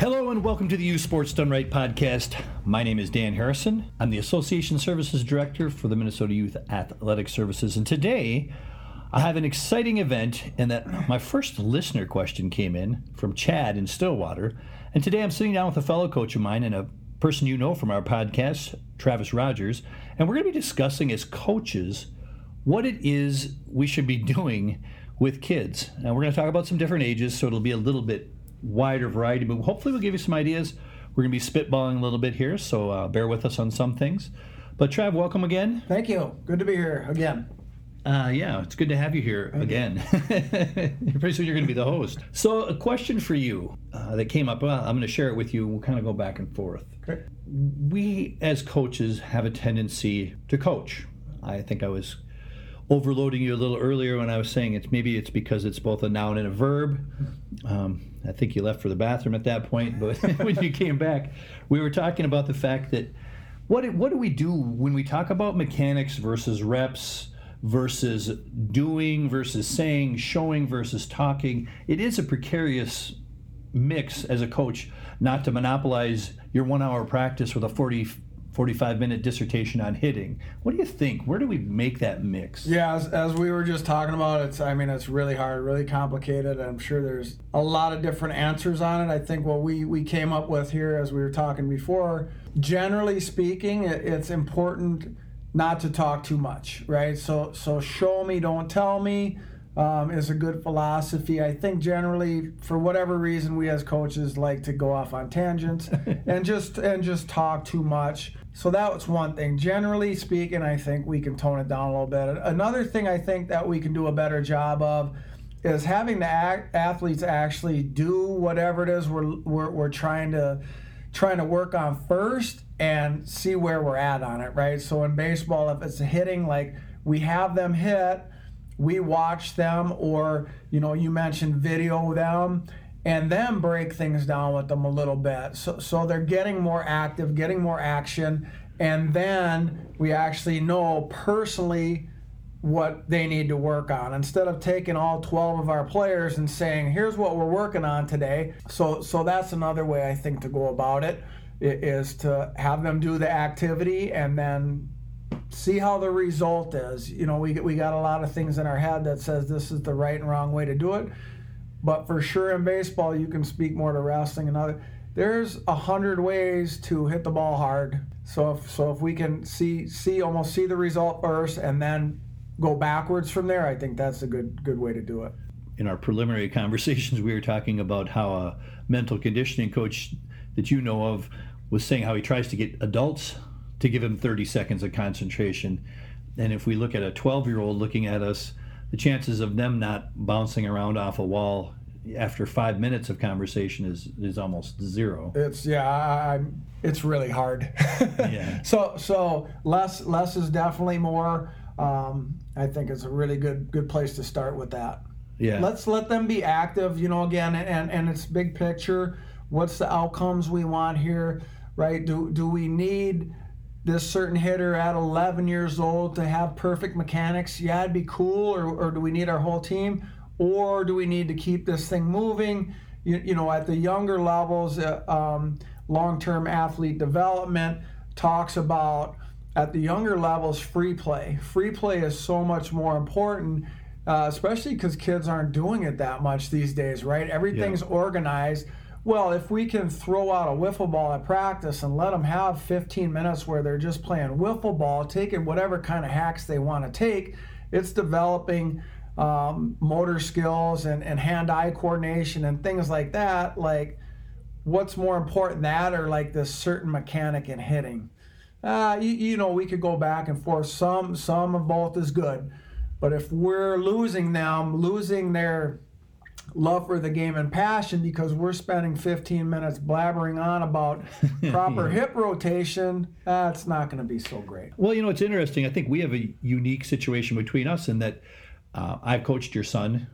Hello and welcome to the Youth Sports Done Right podcast. My name is Dan Harrison. I'm the Association Services Director for the Minnesota Youth Athletic Services. And today I have an exciting event in that my first listener question came in from Chad in Stillwater. And today I'm sitting down with a fellow coach of mine and a person you know from our podcast, Travis Rogers. And we're going to be discussing as coaches what it is we should be doing with kids. Now we're going to talk about some different ages, so it'll be a little bit wider variety, but hopefully we'll give you some ideas. We're going to be spitballing a little bit here, so uh, bear with us on some things. But Trav, welcome again. Thank you. Good to be here again. Uh, yeah, it's good to have you here again. Pretty soon you're going to be the host. So, a question for you uh, that came up. Well, I'm going to share it with you. We'll kind of go back and forth. Okay. We, as coaches, have a tendency to coach. I think I was overloading you a little earlier when I was saying it's maybe it's because it's both a noun and a verb. Um, I think you left for the bathroom at that point, but when you came back, we were talking about the fact that what what do we do when we talk about mechanics versus reps versus doing versus saying, showing versus talking? It is a precarious mix as a coach not to monopolize your one hour practice with a 40 45 minute dissertation on hitting. What do you think? Where do we make that mix? Yeah, as, as, we were just talking about, it's I mean it's really hard, really complicated. I'm sure there's a lot of different answers on it. I think what we we came up with here as we were talking before, generally speaking, it, it's important not to talk too much, right? So so show me, don't tell me. Um, is a good philosophy. I think generally, for whatever reason, we as coaches like to go off on tangents and just and just talk too much. So that's one thing. Generally speaking, I think we can tone it down a little bit. Another thing I think that we can do a better job of is having the athletes actually do whatever it is we're, we're, we're trying to trying to work on first and see where we're at on it, right? So in baseball, if it's hitting, like we have them hit, we watch them, or you know, you mentioned video them, and then break things down with them a little bit. So, so they're getting more active, getting more action, and then we actually know personally what they need to work on. Instead of taking all 12 of our players and saying here's what we're working on today so so that's another way i think to go about it is to have them do the activity and then see how the result is. You know we, we got a lot of things in our head that says this is the right and wrong way to do it but for sure in baseball, you can speak more to wrestling and other. There's a hundred ways to hit the ball hard. So if so if we can see see almost see the result first and then go backwards from there, I think that's a good good way to do it. In our preliminary conversations, we were talking about how a mental conditioning coach that you know of was saying how he tries to get adults to give him 30 seconds of concentration. And if we look at a 12 year old looking at us, the chances of them not bouncing around off a wall after five minutes of conversation is is almost zero. It's yeah, I, it's really hard. yeah. So so less less is definitely more. Um, I think it's a really good good place to start with that. Yeah. Let's let them be active. You know, again, and and it's big picture. What's the outcomes we want here, right? Do do we need this certain hitter at 11 years old to have perfect mechanics? Yeah, it'd be cool. Or, or do we need our whole team? Or do we need to keep this thing moving? You, you know, at the younger levels, uh, um, long term athlete development talks about at the younger levels free play. Free play is so much more important. Uh, especially because kids aren't doing it that much these days, right? Everything's yeah. organized well, if we can throw out a wiffle ball at practice and let them have 15 minutes where they're just playing wiffle ball, taking whatever kind of hacks they want to take, it's developing um, motor skills and, and hand-eye coordination and things like that. Like, what's more important, that or like this certain mechanic in hitting? Uh, you, you know, we could go back and forth. Some some of both is good, but if we're losing them, losing their love for the game and passion because we're spending 15 minutes blabbering on about proper yeah. hip rotation, that's not going to be so great. Well, you know, it's interesting. I think we have a unique situation between us in that uh, I've coached your son,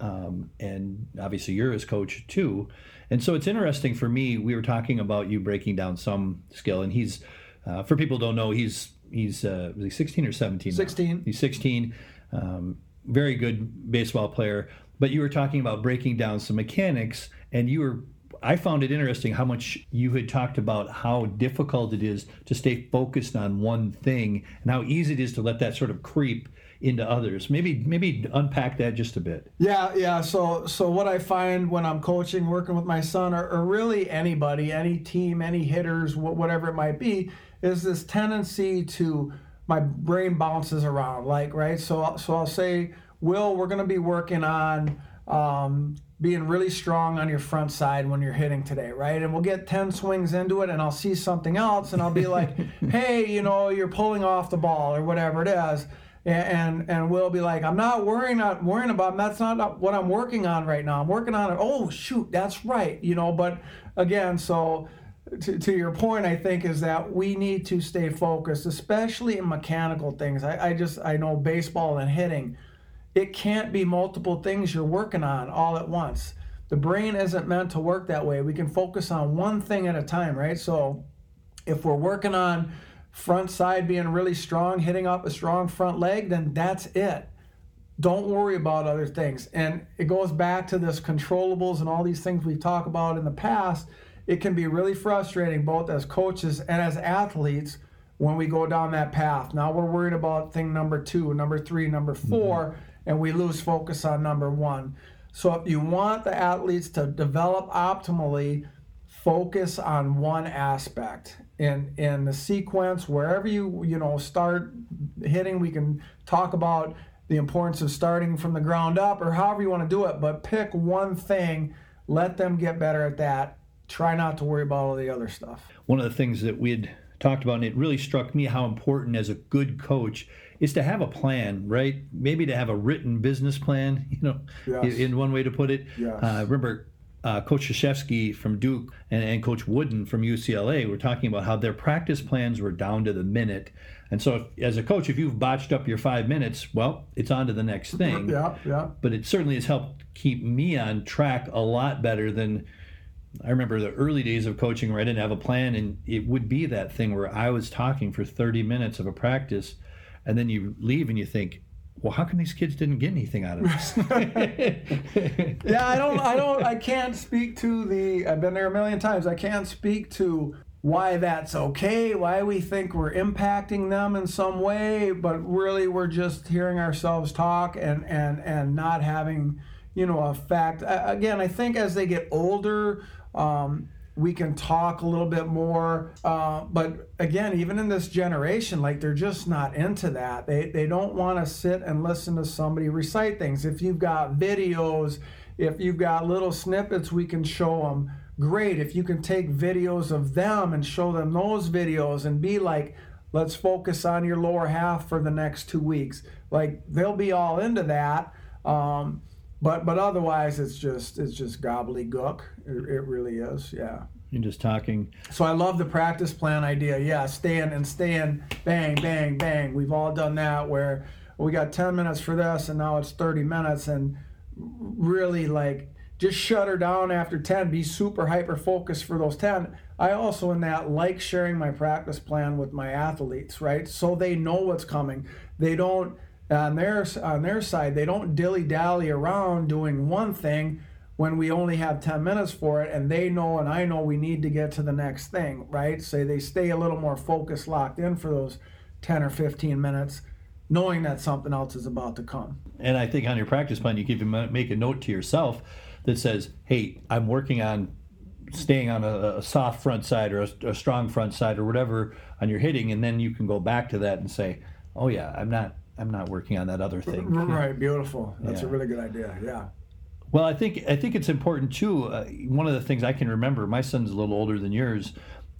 um, and obviously you're his coach too. And so it's interesting for me. We were talking about you breaking down some skill, and he's, uh, for people don't know, he's he's uh, was he 16 or 17? 16. Now? He's 16. Um, very good baseball player but you were talking about breaking down some mechanics, and you were I found it interesting how much you had talked about how difficult it is to stay focused on one thing and how easy it is to let that sort of creep into others. Maybe maybe unpack that just a bit. Yeah, yeah. So so what I find when I'm coaching, working with my son, or, or really anybody, any team, any hitters, whatever it might be, is this tendency to my brain bounces around. Like right. So so I'll say, Will, we're going to be working on. Um, being really strong on your front side when you're hitting today, right? And we'll get 10 swings into it and I'll see something else and I'll be like, hey, you know, you're pulling off the ball or whatever it is and and we'll be like, I'm not worrying not worrying about that's not what I'm working on right now. I'm working on it. Oh shoot, that's right. You know, but again, so to, to your point, I think is that we need to stay focused, especially in mechanical things. I, I just I know baseball and hitting, it can't be multiple things you're working on all at once. The brain isn't meant to work that way. We can focus on one thing at a time, right? So if we're working on front side being really strong, hitting up a strong front leg, then that's it. Don't worry about other things. And it goes back to this controllables and all these things we've talked about in the past. It can be really frustrating both as coaches and as athletes when we go down that path. Now we're worried about thing number two, number three, number mm-hmm. 4 mm-hmm. And we lose focus on number one. So if you want the athletes to develop optimally, focus on one aspect. In in the sequence wherever you you know start hitting we can talk about the importance of starting from the ground up or however you want to do it but pick one thing let them get better at that. Try not to worry about all the other stuff. One of the things that we had talked about and it really struck me how important as a good coach is to have a plan right maybe to have a written business plan you know yes. in one way to put it yes. uh, remember uh, Coach Krzyzewski from Duke and, and, Coach Wooden from UCLA were talking about how their practice plans were down to the minute. And so, if, as a coach, if you've botched up your five minutes, well, it's on to the next thing. Yeah, yeah. But it certainly has helped keep me on track a lot better than I remember the early days of coaching where I didn't have a plan, and it would be that thing where I was talking for 30 minutes of a practice, and then you leave and you think, well, how come these kids didn't get anything out of this? yeah, I don't, I don't, I can't speak to the. I've been there a million times. I can't speak to why that's okay, why we think we're impacting them in some way, but really we're just hearing ourselves talk and and and not having, you know, a fact. Again, I think as they get older. Um, we can talk a little bit more. Uh, but again, even in this generation, like they're just not into that. They, they don't want to sit and listen to somebody recite things. If you've got videos, if you've got little snippets we can show them, great. If you can take videos of them and show them those videos and be like, let's focus on your lower half for the next two weeks. Like they'll be all into that. Um, but but otherwise it's just it's just gobbledygook it, it really is yeah. You're just talking. So i love the practice plan idea. Yeah stand and stand bang bang bang. We've all done that where we got 10 minutes for this and now it's 30 minutes and really like just shut her down after 10 be super hyper focused for those 10 i also in that like sharing my practice plan with my athletes right? So they know what's coming. They don't on their on their side they don't dilly dally around doing one thing when we only have 10 minutes for it and they know and I know we need to get to the next thing right say they stay a little more focused locked in for those 10 or 15 minutes knowing that something else is about to come and I think on your practice plan you can make a note to yourself that says hey I'm working on staying on a, a soft front side or a, a strong front side or whatever on your hitting and then you can go back to that and say oh yeah I'm not I'm not working on that other thing. Right, beautiful. That's yeah. a really good idea. Yeah. Well, I think I think it's important too. Uh, one of the things I can remember, my son's a little older than yours,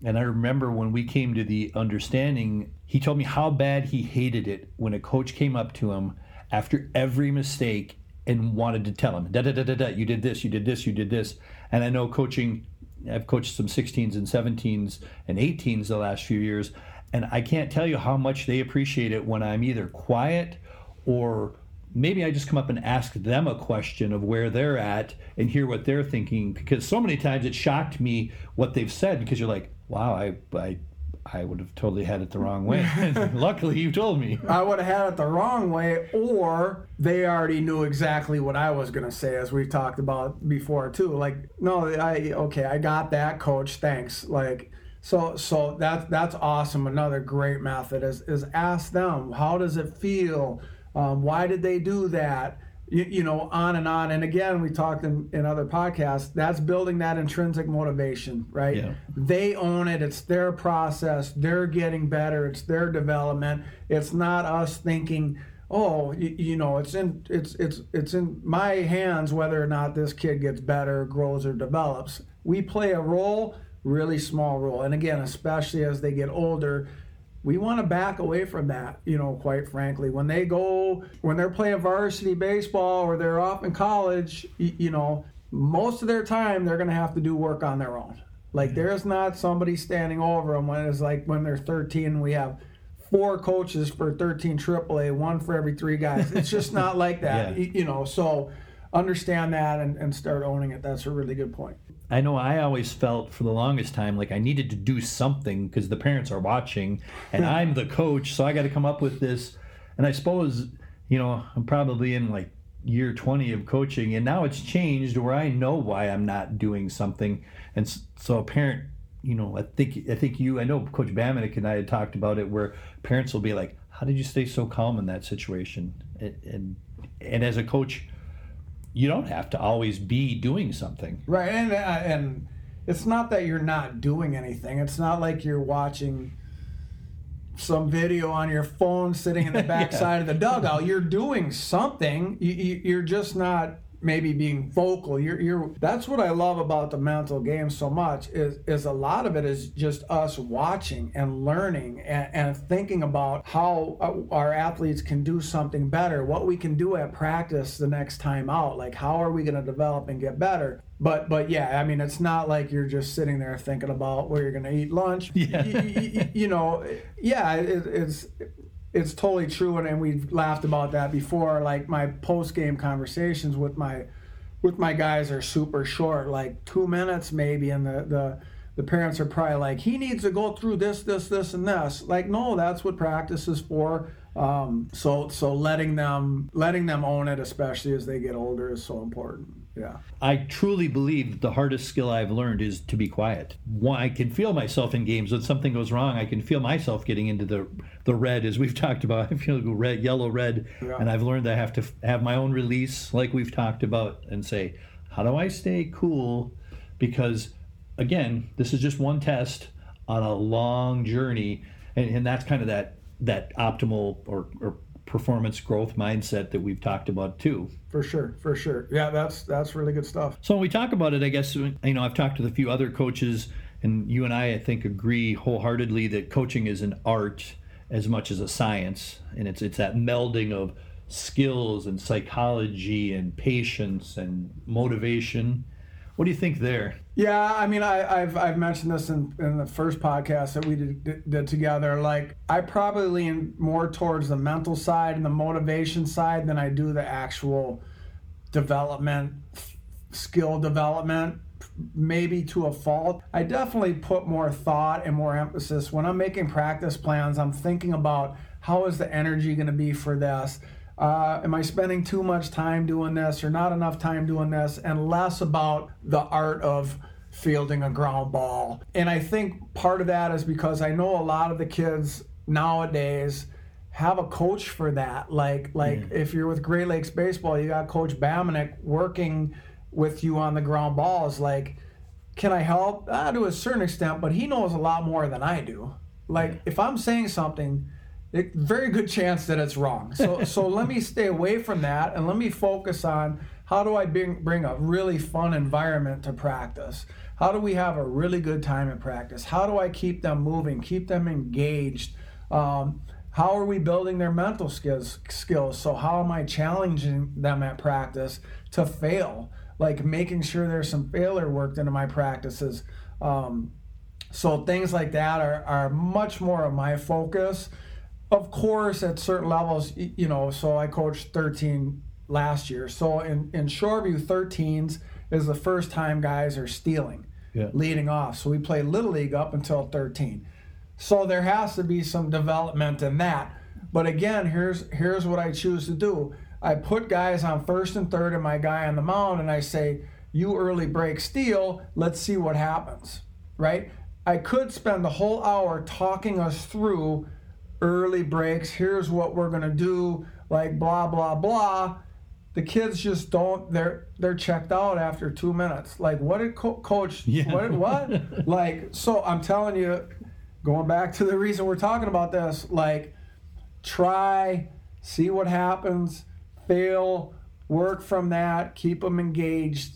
and I remember when we came to the understanding, he told me how bad he hated it when a coach came up to him after every mistake and wanted to tell him, da da da da da, you did this, you did this, you did this. And I know coaching, I've coached some 16s and 17s and 18s the last few years, and I can't tell you how much they appreciate it when I'm either quiet or maybe I just come up and ask them a question of where they're at and hear what they're thinking because so many times it shocked me what they've said because you're like, wow, I, I I would have totally had it the wrong way. Luckily, you told me. I would have had it the wrong way, or they already knew exactly what I was going to say, as we've talked about before too. Like, no, I okay, I got that, coach. Thanks. Like, so so that's that's awesome. Another great method is is ask them how does it feel. Um, why did they do that? you, you, know, on and on. And again, we talked in, in other podcasts, that's building that intrinsic motivation, right? Yeah. They own it. It's their process. They're getting better. It's their development. It's not us thinking, oh, you, you know, it's in it's it's it's in my hands whether or not this kid gets better, grows, or develops. We play a role, really small role. And again, especially as they get older, we want to back away from that, you know, quite frankly. When they go, when they're playing varsity baseball or they're off in college, you, know, most of their time they're going to have to do work on their own. Like there's not somebody standing over them when it's like when they're 13 we have four coaches for 13 AAA, one for every three guys. It's just not like that, yeah. you know. So understand that and, and start owning it. That's a really good point. I know I always felt for the longest time like I needed to do something because the parents are watching and I'm the coach, so I got to come up with this. And I suppose, you know, I'm probably in like year 20 of coaching and now it's changed where I know why I'm not doing something. And so a parent, you know, I think I think you I know coach Bamanek and I had talked about it where parents will be like, "How did you stay so calm in that situation?" And and, and as a coach, you don't have to always be doing something. Right, and uh, and it's not that you're not doing anything. It's not like you're watching some video on your phone sitting in the backside yeah. of the dugout. You're doing something. You, you're just not maybe being vocal. You're, you're that's what I love about the mental game so much is is a lot of it is just us watching and learning and, and thinking about how uh, our athletes can do something better, what we can do at practice the next time out. Like how are we going to develop and get better? But but yeah, I mean it's not like you're just sitting there thinking about where you're going to eat lunch. Yeah. you, you, you know, yeah, it, it's it's totally true, and, and we've laughed about that before. Like my post game conversations with my with my guys are super short, like two minutes maybe, and the the the parents are probably like, he needs to go through this, this, this, and this. Like, no, that's what practice is for. Um, so so letting them letting them own it, especially as they get older, is so important. Yeah. I truly believe the hardest skill I've learned is to be quiet. I can feel myself in games when something goes wrong. I can feel myself getting into the the red, as we've talked about. I feel red, yellow, red, yeah. and I've learned I have to have my own release, like we've talked about, and say, how do I stay cool? Because again, this is just one test on a long journey, and, and that's kind of that that optimal or, or performance growth mindset that we've talked about too. For sure, for sure. Yeah, that's that's really good stuff. So when we talk about it, I guess you know I've talked to a few other coaches, and you and I, I think, agree wholeheartedly that coaching is an art as much as a science, and it's it's that melding of skills and psychology and patience and motivation what do you think there? Yeah, I mean, I, have I've mentioned this in, in the first podcast that we did, did together. Like, I probably lean more towards the mental side and the motivation side than I do the actual development, skill development, maybe to a fault. I definitely put more thought and more emphasis when I'm making practice plans. I'm thinking about how is the energy going to be for this uh, am I spending too much time doing this or not enough time doing this, and less about the art of fielding a ground ball. And I think part of that is because I know a lot of the kids nowadays have a coach for that. Like like yeah. if you're with Great Lakes baseball, you got Coach Bamanek working with you on the ground balls. Like, can I help? Uh, to a certain extent, but he knows a lot more than I do. Like yeah. if I'm saying something very good chance that it's wrong. So so let me stay away from that and let me focus on how do I bring bring a really fun environment to practice. How do we have a really good time in practice? How do I keep them moving, keep them engaged? Um, how are we building their mental skills skills? So how am I challenging them at practice to fail? Like making sure there's some failure worked into my practices. Um, so things like that are, are much more of my focus of course, at certain levels, you know, so I coached 13 last year. So in, in Shoreview, 13s is the first time guys are stealing, yeah. leading off. So we play Little League up until 13. So there has to be some development in that. But again, here's here's what I choose to do. I put guys on first and third and my guy on the mound and I say, "You early break steal, let's see what happens." Right? I could spend the whole hour talking us through early breaks. Here's what we're going to do, like blah blah blah the kids just don't they're they're checked out after two minutes like what did co- coach Yeah. what what like so i'm telling you going back to the reason we're talking about this like try see what happens fail work from that keep them engaged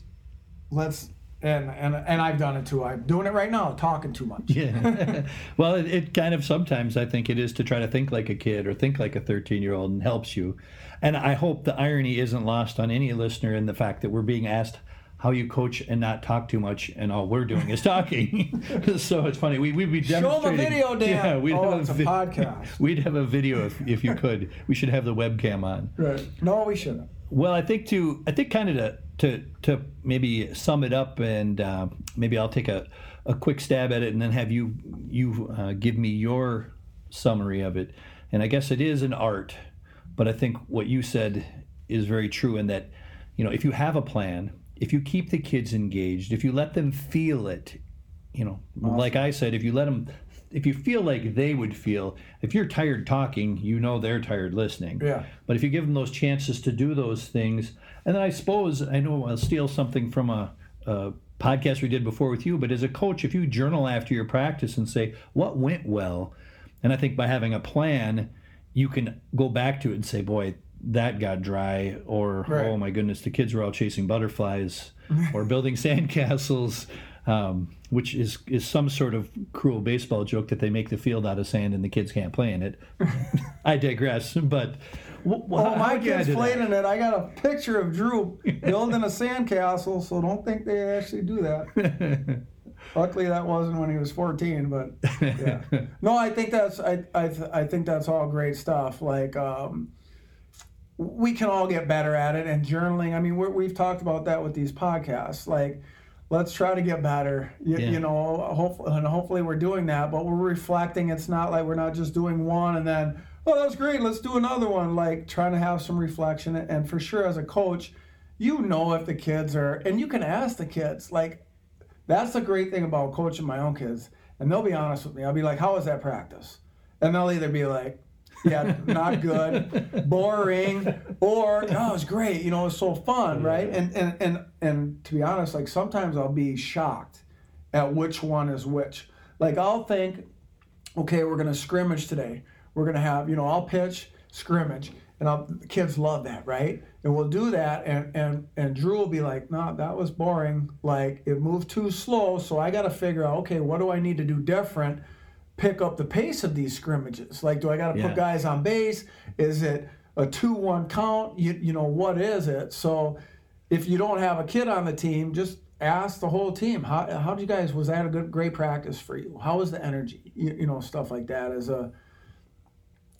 let's and and and i've done it too i'm doing it right now talking too much Yeah. well, it, it kind of sometimes I think it is to try to think like a kid or think like a 13 year old and helps you. And I hope the irony isn't lost on any listener in the fact that we're being asked how you coach and not talk too much, and all we're doing is talking. so it's funny. We, we'd be Show 'em a demonstrating. video, Dan. Yeah, we'd Oh, have it's a vi- podcast. We'd have a video if, if you could. We should have the webcam on. right no we shouldn't Well, I think to I think kind of to to to maybe sum it up, and uh, maybe I'll take a, a quick stab at it, and then have you you uh, give me your summary of it. And I guess it is an art, but I think what you said is very true in that you know if you have a plan, if you keep the kids engaged, if you let them feel it, you know, like I said, if you let them. If you feel like they would feel, if you're tired talking, you know they're tired listening. Yeah. But if you give them those chances to do those things, and then I suppose I know I'll steal something from a, a podcast we did before with you. But as a coach, if you journal after your practice and say what went well, and I think by having a plan, you can go back to it and say, boy, that got dry, or Right. oh my goodness, the kids were out chasing butterflies, or building sandcastles. Um, which is is some sort of cruel baseball joke that they make the field out of sand and the kids can't play in it. I digress, but w- w- Oh, my kids do that? played in it. I got a picture of Drew building a sandcastle, so don't think they actually do that. Luckily, that wasn't when he was 14, but yeah. No, I think that's I I, th- I think that's all great stuff. Like um, we can all get better at it, and journaling. I mean, we're, we've talked about that with these podcasts. Like, let's try to get better. You, Yeah. you know, hopefully, and hopefully we're doing that. But we're reflecting. It's not like we're not just doing one and then oh that's great, let's do another one. Like trying to have some reflection, and for sure as a coach, you know if the kids are, and you can ask the kids like that's the great thing about coaching my own kids. And they'll be honest with me. I'll be like, How was that practice? And they'll either be like, Yeah, not good, boring, or No, it was great. You know, it was so fun, right? And and and and to be honest, like sometimes I'll be shocked at which one is which. Like I'll think, okay, we're gonna scrimmage today. We're gonna have, you know, I'll pitch scrimmage, and I'll, the kids love that, right? And we'll do that, and and and Drew will be like, no, that was boring. Like it moved too slow, so I got to figure out, okay, what do I need to do different? Pick up the pace of these scrimmages. Like, do I got to Yeah. put guys on base? Is it a two-one count? You you know what is it? So if you don't have a kid on the team, just ask the whole team how how did you guys was that a good great practice for you? How was the energy? You, you know stuff like that as a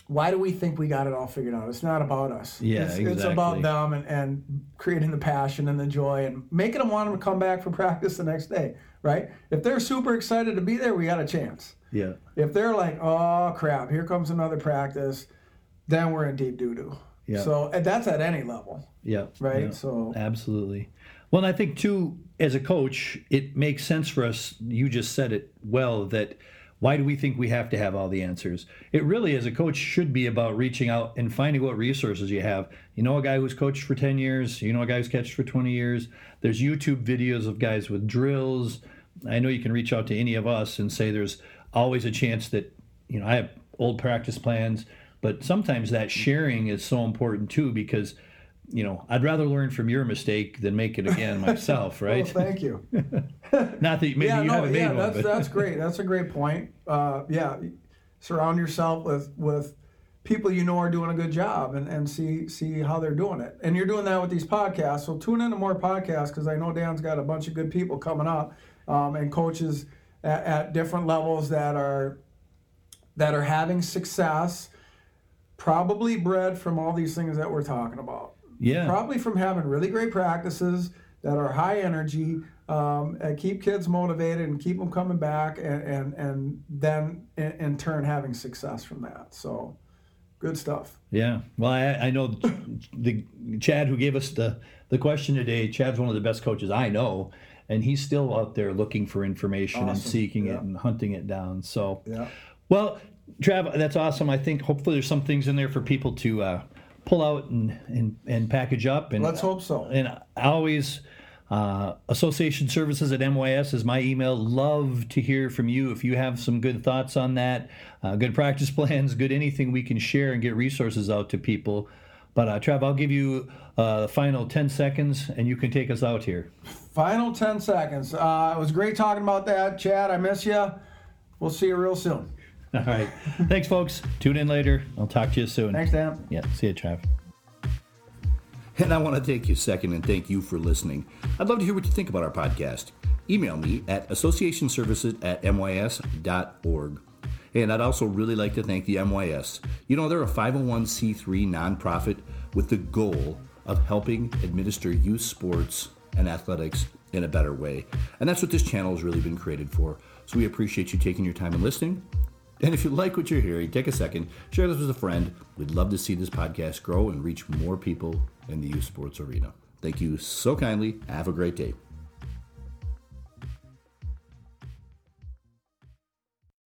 why do we think we got it all figured out? It's not about us. Yeah, it's, it's about them and, and creating the passion and the joy and making them want to come back for practice the next day, right? If they're super excited to be there, we got a chance. Yeah. If they're like, oh crap, here comes another practice, then we're in deep doo doo. Yeah. So and that's at any level, Yeah. right? yeah. So Absolutely. Well, and I think too, as a coach, it makes sense for us. You just said it well that why do we think we have to have all the answers? It really, as a coach, should be about reaching out and finding what resources you have. You know, a guy who's coached for 10 years, you know, a guy who's coached for 20 years. There's YouTube videos of guys with drills. I know you can reach out to any of us and say there's always a chance that, you know, I have old practice plans, but sometimes that sharing is so important too because you know, I'd rather learn from your mistake than make it again myself, right? Well, thank you. Not that maybe yeah, you no, haven't made yeah, one, that's but that's great. That's a great point. Uh, yeah, surround yourself with with people you know are doing a good job and, and see see how they're doing it. And you're doing that with these podcasts. So tune into more podcasts because I know Dan's got a bunch of good people coming up um, and coaches at, at different levels that are that are having success, probably bred from all these things that we're talking about yeah, probably from having really great practices, that are high energy, um, and keep kids motivated and keep them coming back, and and, and then in, in turn having success from that. So, good stuff. Yeah. Well, I, I know the Chad who gave us the the question today. Chad's one of the best coaches I know, and he's still out there looking for information and seeking Yeah. it and hunting it down. So, Yeah. well, Trav, that's awesome. I think hopefully there's some things in there for people to uh, pull out and, and and package up. And Let's hope so. and I always uh, association services at mys is my email love to hear from you if you have some good thoughts on that uh, good practice plans good anything we can share and get resources out to people but uh, Trav, I'll give you uh, the final 10 seconds and you can take us out here. Final 10 seconds. Uh, it was great talking about that, Chad. I miss you. We'll see you real soon. All right. Thanks, folks. Tune in later. I'll talk to you soon. Thanks, Dan. Yeah. See you, Trav. And I want to take you a second and thank you for listening. I'd love to hear what you think about our podcast. Email me at associationservices at mys.org. And I'd also really like to thank the MYS. You know, they're a 501c3 nonprofit with the goal of helping administer youth sports and athletics in a better way. And that's what this channel has really been created for. So we appreciate you taking your time and listening. And if you like what you're hearing, take a second, share this with a friend. We'd love to see this podcast grow and reach more people in the youth sports arena. Thank you so kindly. Have a great day.